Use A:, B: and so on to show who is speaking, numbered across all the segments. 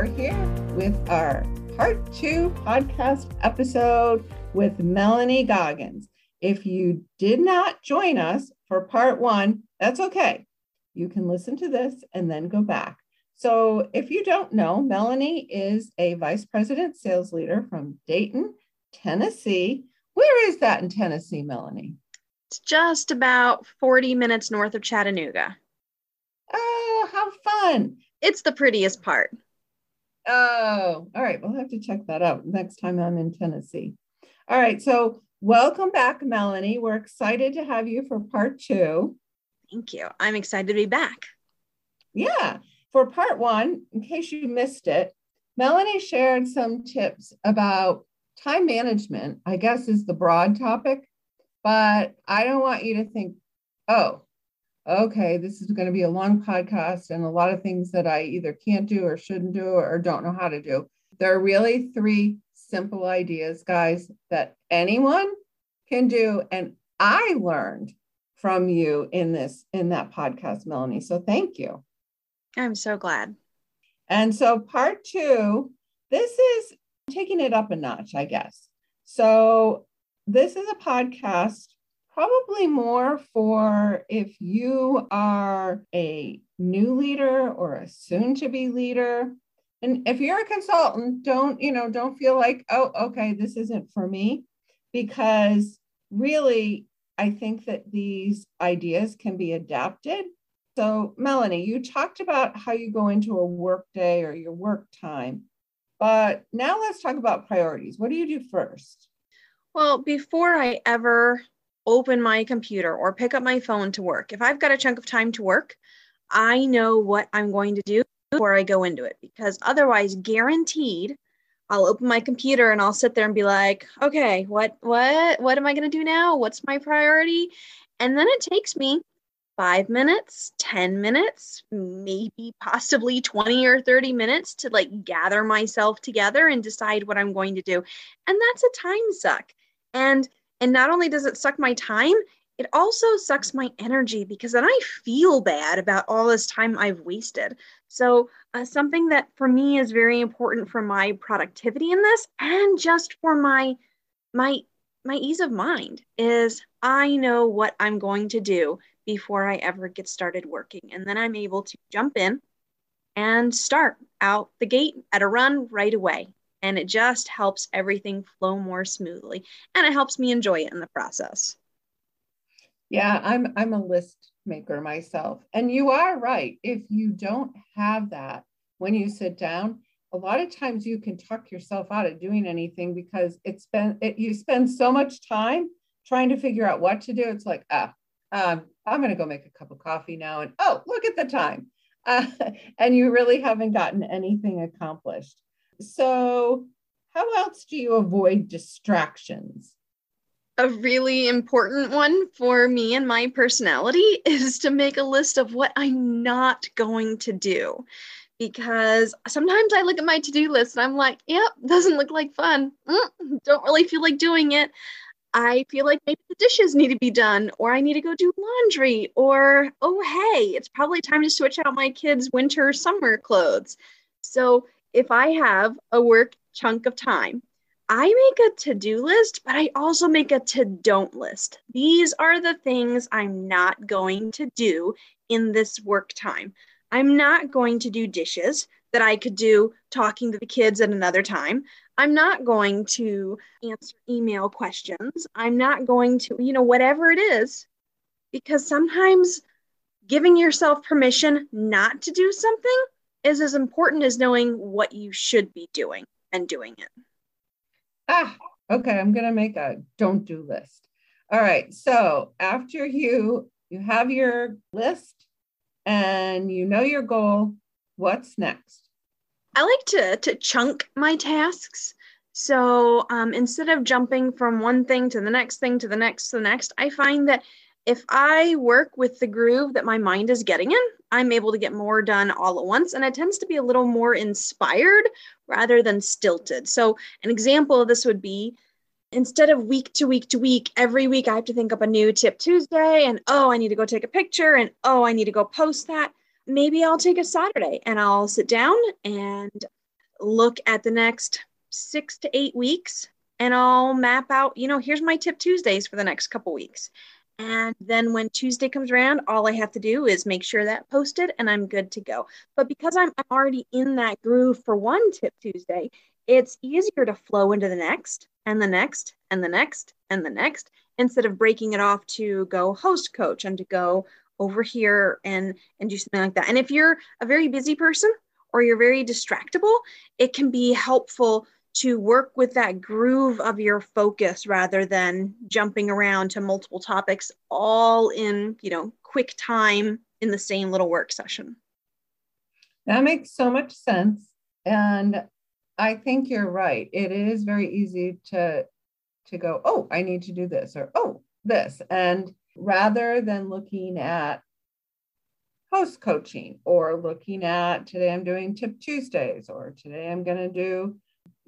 A: Hello, everyone. Susan Bauer here with our part two podcast episode with Melanie Goggins. If you did not join us for part one, that's okay. You can listen to this and then go back. So, if you don't know, Melanie is a vice president sales leader from Dayton, Tennessee. Where is that in Tennessee, Melanie?
B: It's just about 40 minutes north of Chattanooga.
A: Oh, how fun!
B: It's the prettiest part.
A: Oh, all right. We'll have to check that out next time I'm in Tennessee. All right. So, welcome back, Melanie. We're excited to have you for part two.
B: Thank you. I'm excited to be back.
A: Yeah. For part one, in case you missed it, Melanie shared some tips about time management, I guess is the broad topic, but I don't want you to think, oh, okay, this is going to be a long podcast and a lot of things that I either can't do or shouldn't do or don't know how to do. There are really three simple ideas, guys, that anyone can do. And I learned from you in this, in that podcast, Melanie. So thank you.
B: I'm so glad.
A: And so part two, this is taking it up a notch, I guess. So this is a podcast probably more for if you are a new leader or a soon to be leader. And if you're a consultant don't you know don't feel like oh okay this isn't for me because really i think that these ideas can be adapted. So melanie you talked about how you go into a work day or your work time but now let's talk about priorities. What do you do first?
B: Well before i ever open my computer or pick up my phone to work, if I've got a chunk of time to work, I know what I'm going to do before I go into it because otherwise, guaranteed, I'll open my computer and I'll sit there and be like, okay, what what what am I going to do now? What's my priority? And then it takes me 5 minutes, 10 minutes, maybe possibly 20 or 30 minutes to like gather myself together and decide what I'm going to do. And that's a time suck. And and not only does it suck my time, it also sucks my energy because then I feel bad about all this time I've wasted. So, uh, something that for me is very important for my productivity in this and just for my my my ease of mind is I know what I'm going to do before I ever get started working and then I'm able to jump in and start out the gate at a run right away and it just helps everything flow more smoothly and it helps me enjoy it in the process.
A: Yeah i'm i'm a list maker myself. And you are right. If you don't have that when you sit down a lot of times you can talk yourself out of doing anything because it's been it, you spend so much time trying to figure out what to do. It's like ah um, i'm going to go make a cup of coffee now and oh look at the time. Uh, and you really haven't gotten anything accomplished so, how else do you avoid distractions?
B: A really important one for me and my personality is to make a list of what I'm not going to do. Because sometimes I look at my to do list and I'm like, yep, doesn't look like fun. Mm, don't really feel like doing it. I feel like maybe the dishes need to be done, or I need to go do laundry, or oh, hey, it's probably time to switch out my kids' winter summer clothes. So if I have a work chunk of time, I make a to do list, but I also make a to don't list. These are the things I'm not going to do in this work time. I'm not going to do dishes that I could do talking to the kids at another time. I'm not going to answer email questions. I'm not going to, you know, whatever it is, because sometimes giving yourself permission not to do something is as important as knowing what you should be doing and doing it.
A: Ah, okay. I'm going to make a don't do list. All right. So after you you have your list and you know your goal, what's next?
B: I like to to chunk my tasks. So um, instead of jumping from one thing to the next thing to the next to the next, I find that if I work with the groove that my mind is getting in, I'm able to get more done all at once. And it tends to be a little more inspired rather than stilted. So, an example of this would be instead of week to week to week, every week I have to think up a new tip Tuesday and oh, I need to go take a picture and oh, I need to go post that. maybe I'll take a Saturday and I'll sit down and look at the next six to eight weeks and I'll map out, you know, here's my tip Tuesdays for the next couple weeks. And then when Tuesday comes around, all I have to do is make sure that posted and I'm good to go. But because I'm, I'm already in that groove for one tip Tuesday, it's easier to flow into the next and the next and the next and the next instead of breaking it off to go host coach and to go over here and and do something like that. And if you're a very busy person or you're very distractible, it can be helpful to work with that groove of your focus rather than jumping around to multiple topics all in, you know, quick time in the same little work session.
A: That makes so much sense. And I think you're right. It is very easy to to go, oh, I need to do this or oh, this. And rather than looking at post coaching or looking at today I'm doing tip Tuesdays or today I'm going to do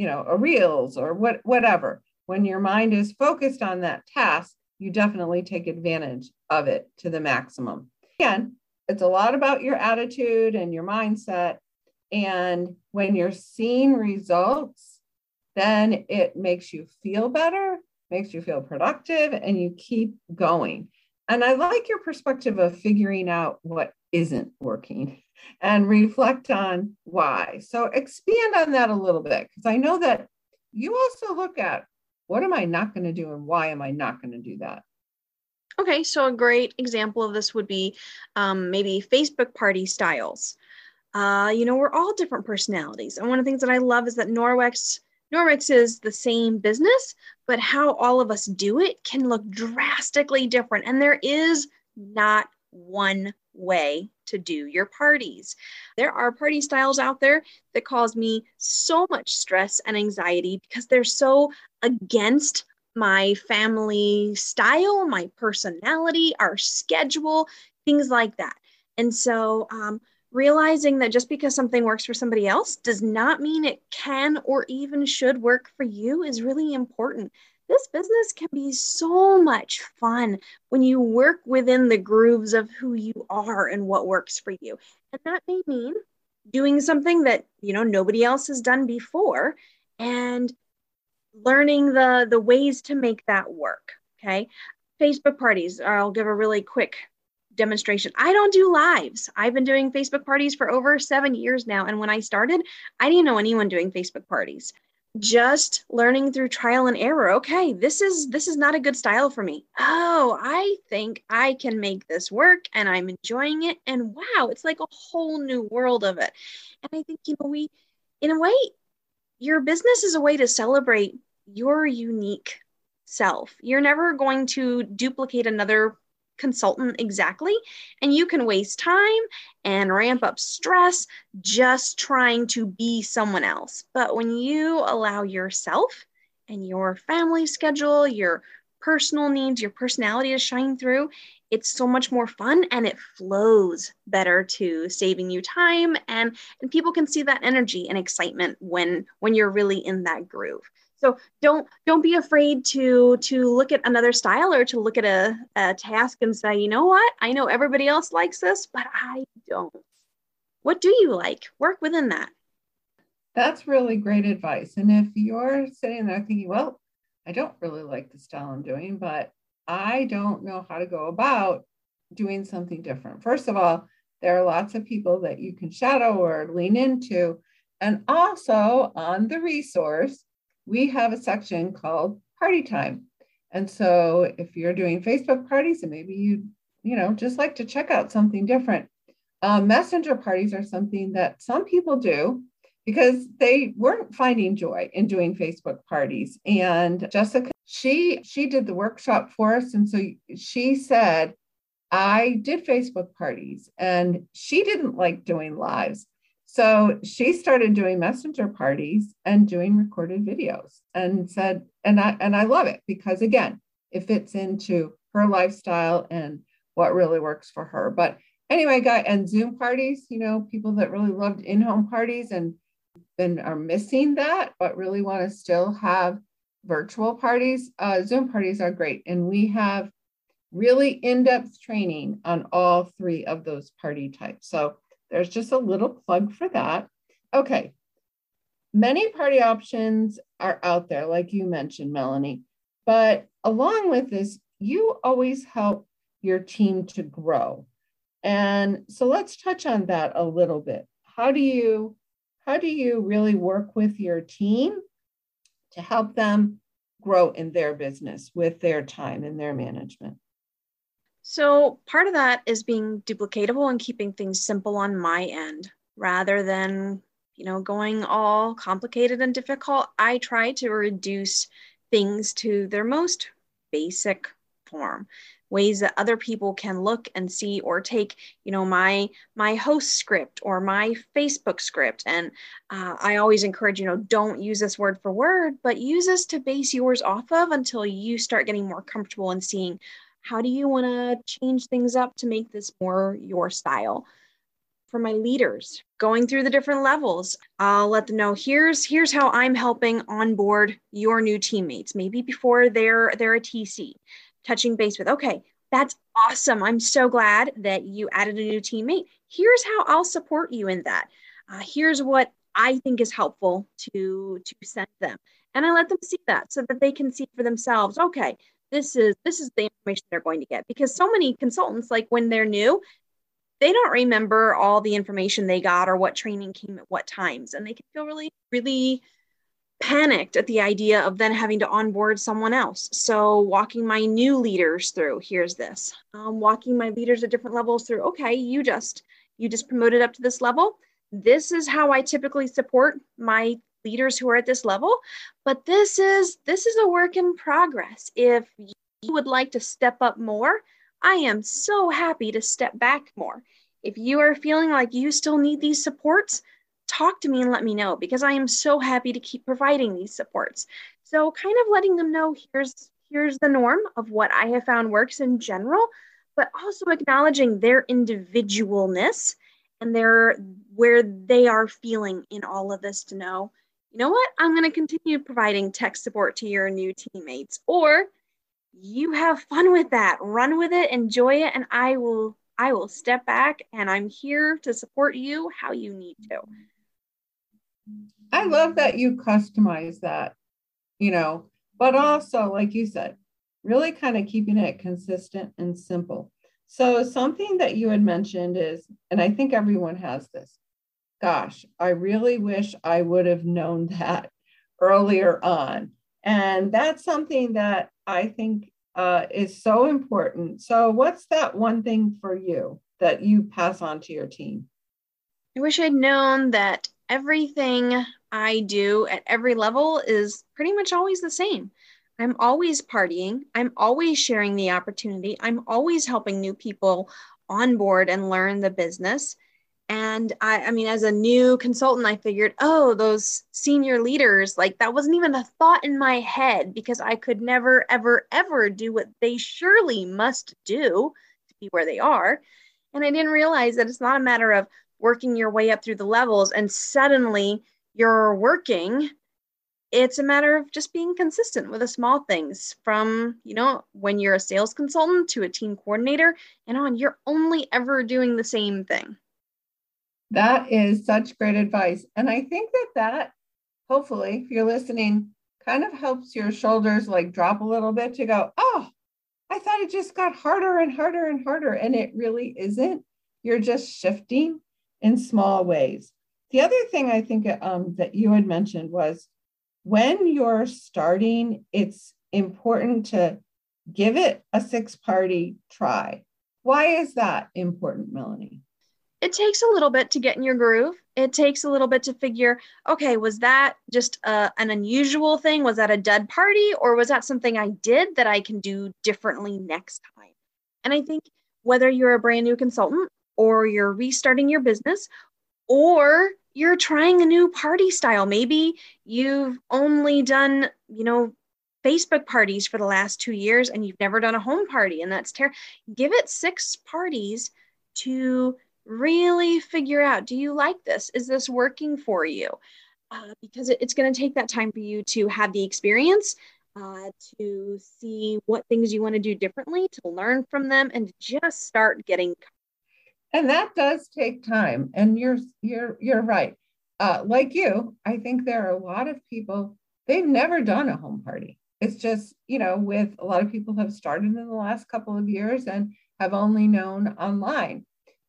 A: you know, a reels or what whatever. When your mind is focused on that task, you definitely take advantage of it to the maximum. Again, it's a lot about your attitude and your mindset. And when you're seeing results, then it makes you feel better, makes you feel productive, and you keep going. And I like your perspective of figuring out what isn't working and reflect on why. So expand on that a little bit because I know that you also look at what am I not going to do and why am I not going to do that?
B: Okay, so a great example of this would be um, maybe Facebook party styles. Uh, you know, we're all different personalities. And one of the things that I love is that Norwex Norwex is the same business, but how all of us do it can look drastically different. And there is not one way to do your parties. There are party styles out there that cause me so much stress and anxiety because they're so against my family style, my personality, our schedule, things like that. And so, um, realizing that just because something works for somebody else does not mean it can or even should work for you is really important this business can be so much fun when you work within the grooves of who you are and what works for you. And that may mean doing something that, you know, nobody else has done before and learning the the ways to make that work, okay? Facebook parties, I'll give a really quick demonstration. I don't do lives. I've been doing Facebook parties for over 7 years now and when I started, I didn't know anyone doing Facebook parties just learning through trial and error. Okay this is this is not a good style for me. Oh i think i can make this work and i'm enjoying it. And wow it's like a whole new world of it. And i think you know we in a way your business is a way to celebrate your unique self. You're never going to duplicate another consultant exactly. And you can waste time and ramp up stress just trying to be someone else. But when you allow yourself and your family schedule, your personal needs, your personality to shine through, it's so much more fun and it flows better to saving you time and and people can see that energy and excitement when when you're really in that groove. So don't don't be afraid to to look at another style or to look at a, a task and say you know what? I know everybody else likes this but i don't. What do you like? Work within that.
A: That's really great advice. And if you're sitting there thinking well i don't really like the style i'm doing but i don't know how to go about doing something different first of all there are lots of people that you can shadow or lean into and also on the resource we have a section called party time. And so if you're doing Facebook parties and maybe you, you know, just like to check out something different, uh, messenger parties are something that some people do because they weren't finding joy in doing Facebook parties. And Jessica, she she did the workshop for us, and so she said, I did Facebook parties, and she didn't like doing lives. So she started doing messenger parties and doing recorded videos and said, and I and I love it because again, it fits into her lifestyle and what really works for her. But anyway, guy and Zoom parties, you know, people that really loved in-home parties and then are missing that, but really want to still have virtual parties. Uh, Zoom parties are great. And we have really in-depth training on all three of those party types. So there's just a little plug for that. Okay. Many party options are out there, like you mentioned, Melanie. But along with this, you always help your team to grow. And so let's touch on that a little bit. How do you how do you really work with your team to help them grow in their business with their time and their management?
B: So, part of that is being duplicatable and keeping things simple on my end rather than, you know, going all complicated and difficult. I try to reduce things to their most basic form ways that other people can look and see or take you know my my host script or my facebook script. And uh, i always encourage you know don't use this word for word but use this to base yours off of until you start getting more comfortable and seeing how do you want to change things up to make this more your style. For my leaders going through the different levels i'll let them know here's here's how i'm helping onboard your new teammates. Maybe before they're they're a tc touching base with, okay, that's awesome. I'm so glad that you added a new teammate. Here's how I'll support you in that. Uh, here's what I think is helpful to to send them, and I let them see that so that they can see for themselves. Okay, this is this is the information they're going to get because so many consultants, like when they're new, they don't remember all the information they got or what training came at what times, and they can feel really really panicked at the idea of then having to onboard someone else. So, walking my new leaders through here's this, um, walking my leaders at different levels through. Okay, you just you just promoted up to this level. This is how I typically support my leaders who are at this level, but this is this is a work in progress. If you would like to step up more, I am so happy to step back more. If you are feeling like you still need these supports, talk to me and let me know because I am so happy to keep providing these supports. So kind of letting them know here's here's the norm of what I have found works in general, but also acknowledging their individualness and their where they are feeling in all of this to know, you know what? I'm going to continue providing tech support to your new teammates or you have fun with that. Run with it, enjoy it and I will I will step back and I'm here to support you how you need to.
A: I love that you customize that, you know, but also, like you said, really kind of keeping it consistent and simple. So, something that you had mentioned is, and I think everyone has this gosh, I really wish I would have known that earlier on. And that's something that I think uh, is so important. So, what's that one thing for you that you pass on to your team?
B: I wish I'd known that everything I do at every level is pretty much always the same. I'm always partying. I'm always sharing the opportunity. I'm always helping new people on board and learn the business. And I, I mean, as a new consultant, I figured, oh, those senior leaders, like that wasn't even a thought in my head because I could never, ever, ever do what they surely must do to be where they are. And I didn't realize that it's not a matter of working your way up through the levels and suddenly you're working it's a matter of just being consistent with the small things from you know when you're a sales consultant to a team coordinator and on you're only ever doing the same thing.
A: That is such great advice. And i think that that hopefully if you're listening kind of helps your shoulders like drop a little bit to go oh i thought it just got harder and harder and harder. And it really isn't. You're just shifting in small ways. The other thing I think um, that you had mentioned was when you're starting, it's important to give it a six party try. Why is that important, Melanie?
B: It takes a little bit to get in your groove. It takes a little bit to figure, okay, was that just a, an unusual thing? Was that a dud party? Or was that something I did that I can do differently next time? And I think whether you're a brand new consultant or you're restarting your business, or you're trying a new party style. Maybe you've only done, you know, Facebook parties for the last two years and you've never done a home party, and that's terrible. Give it six parties to really figure out do you like this? Is this working for you? Uh, because it, it's going to take that time for you to have the experience, uh, to see what things you want to do differently, to learn from them, and just start getting
A: and that does take time. And you're you're you're right. Uh, like you, I think there are a lot of people they've never done a home party. It's just you know, with a lot of people have started in the last couple of years and have only known online.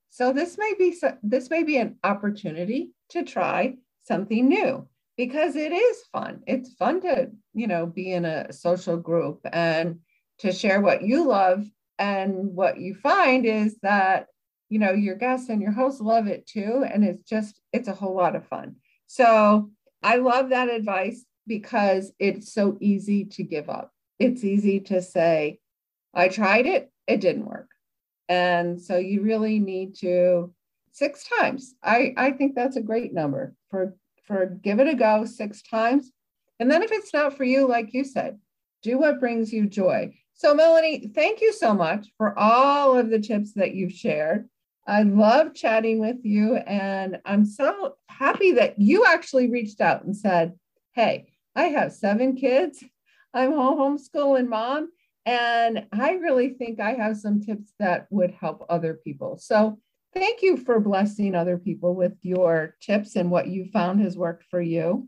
A: So this may be this may be an opportunity to try something new because it is fun. It's fun to, you know, be in a social group and to share what you love. And what you find is that, you know, your guests and your hosts love it too. And it's just, it's a whole lot of fun. So I love that advice because it's so easy to give up. It's easy to say, I tried it, it didn't work. And so you really need to six times. I, I think that's a great number for for give it a go six times. And then if it's not for you, like you said, do what brings you joy. So, Melanie, thank you so much for all of the tips that you've shared. I love chatting with you, and I'm so happy that you actually reached out and said, Hey, I have seven kids. I'm home homeschooling mom, and I really think I have some tips that would help other people. So, Thank you for blessing other people with your tips and what you found has worked for you.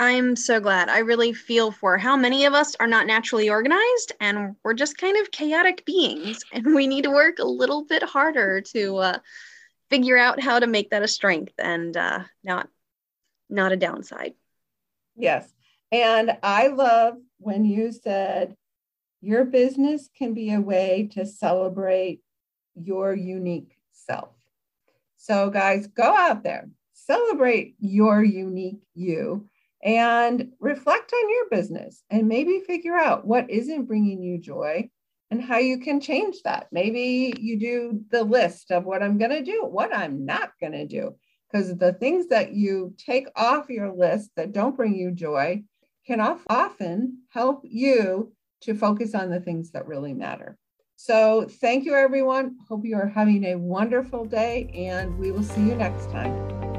B: I'm so glad. I really feel for how many of us are not naturally organized and we're just kind of chaotic beings and we need to work a little bit harder to uh, figure out how to make that a strength and uh, not not a downside.
A: Yes. And I love when you said your business can be a way to celebrate your unique self. So, guys, go out there, celebrate your unique you, and reflect on your business and maybe figure out what isn't bringing you joy and how you can change that. Maybe you do the list of what I'm going to do, what I'm not going to do, because the things that you take off your list that don't bring you joy can often help you to focus on the things that really matter. So thank you, everyone. Hope you are having a wonderful day, and we will see you next time.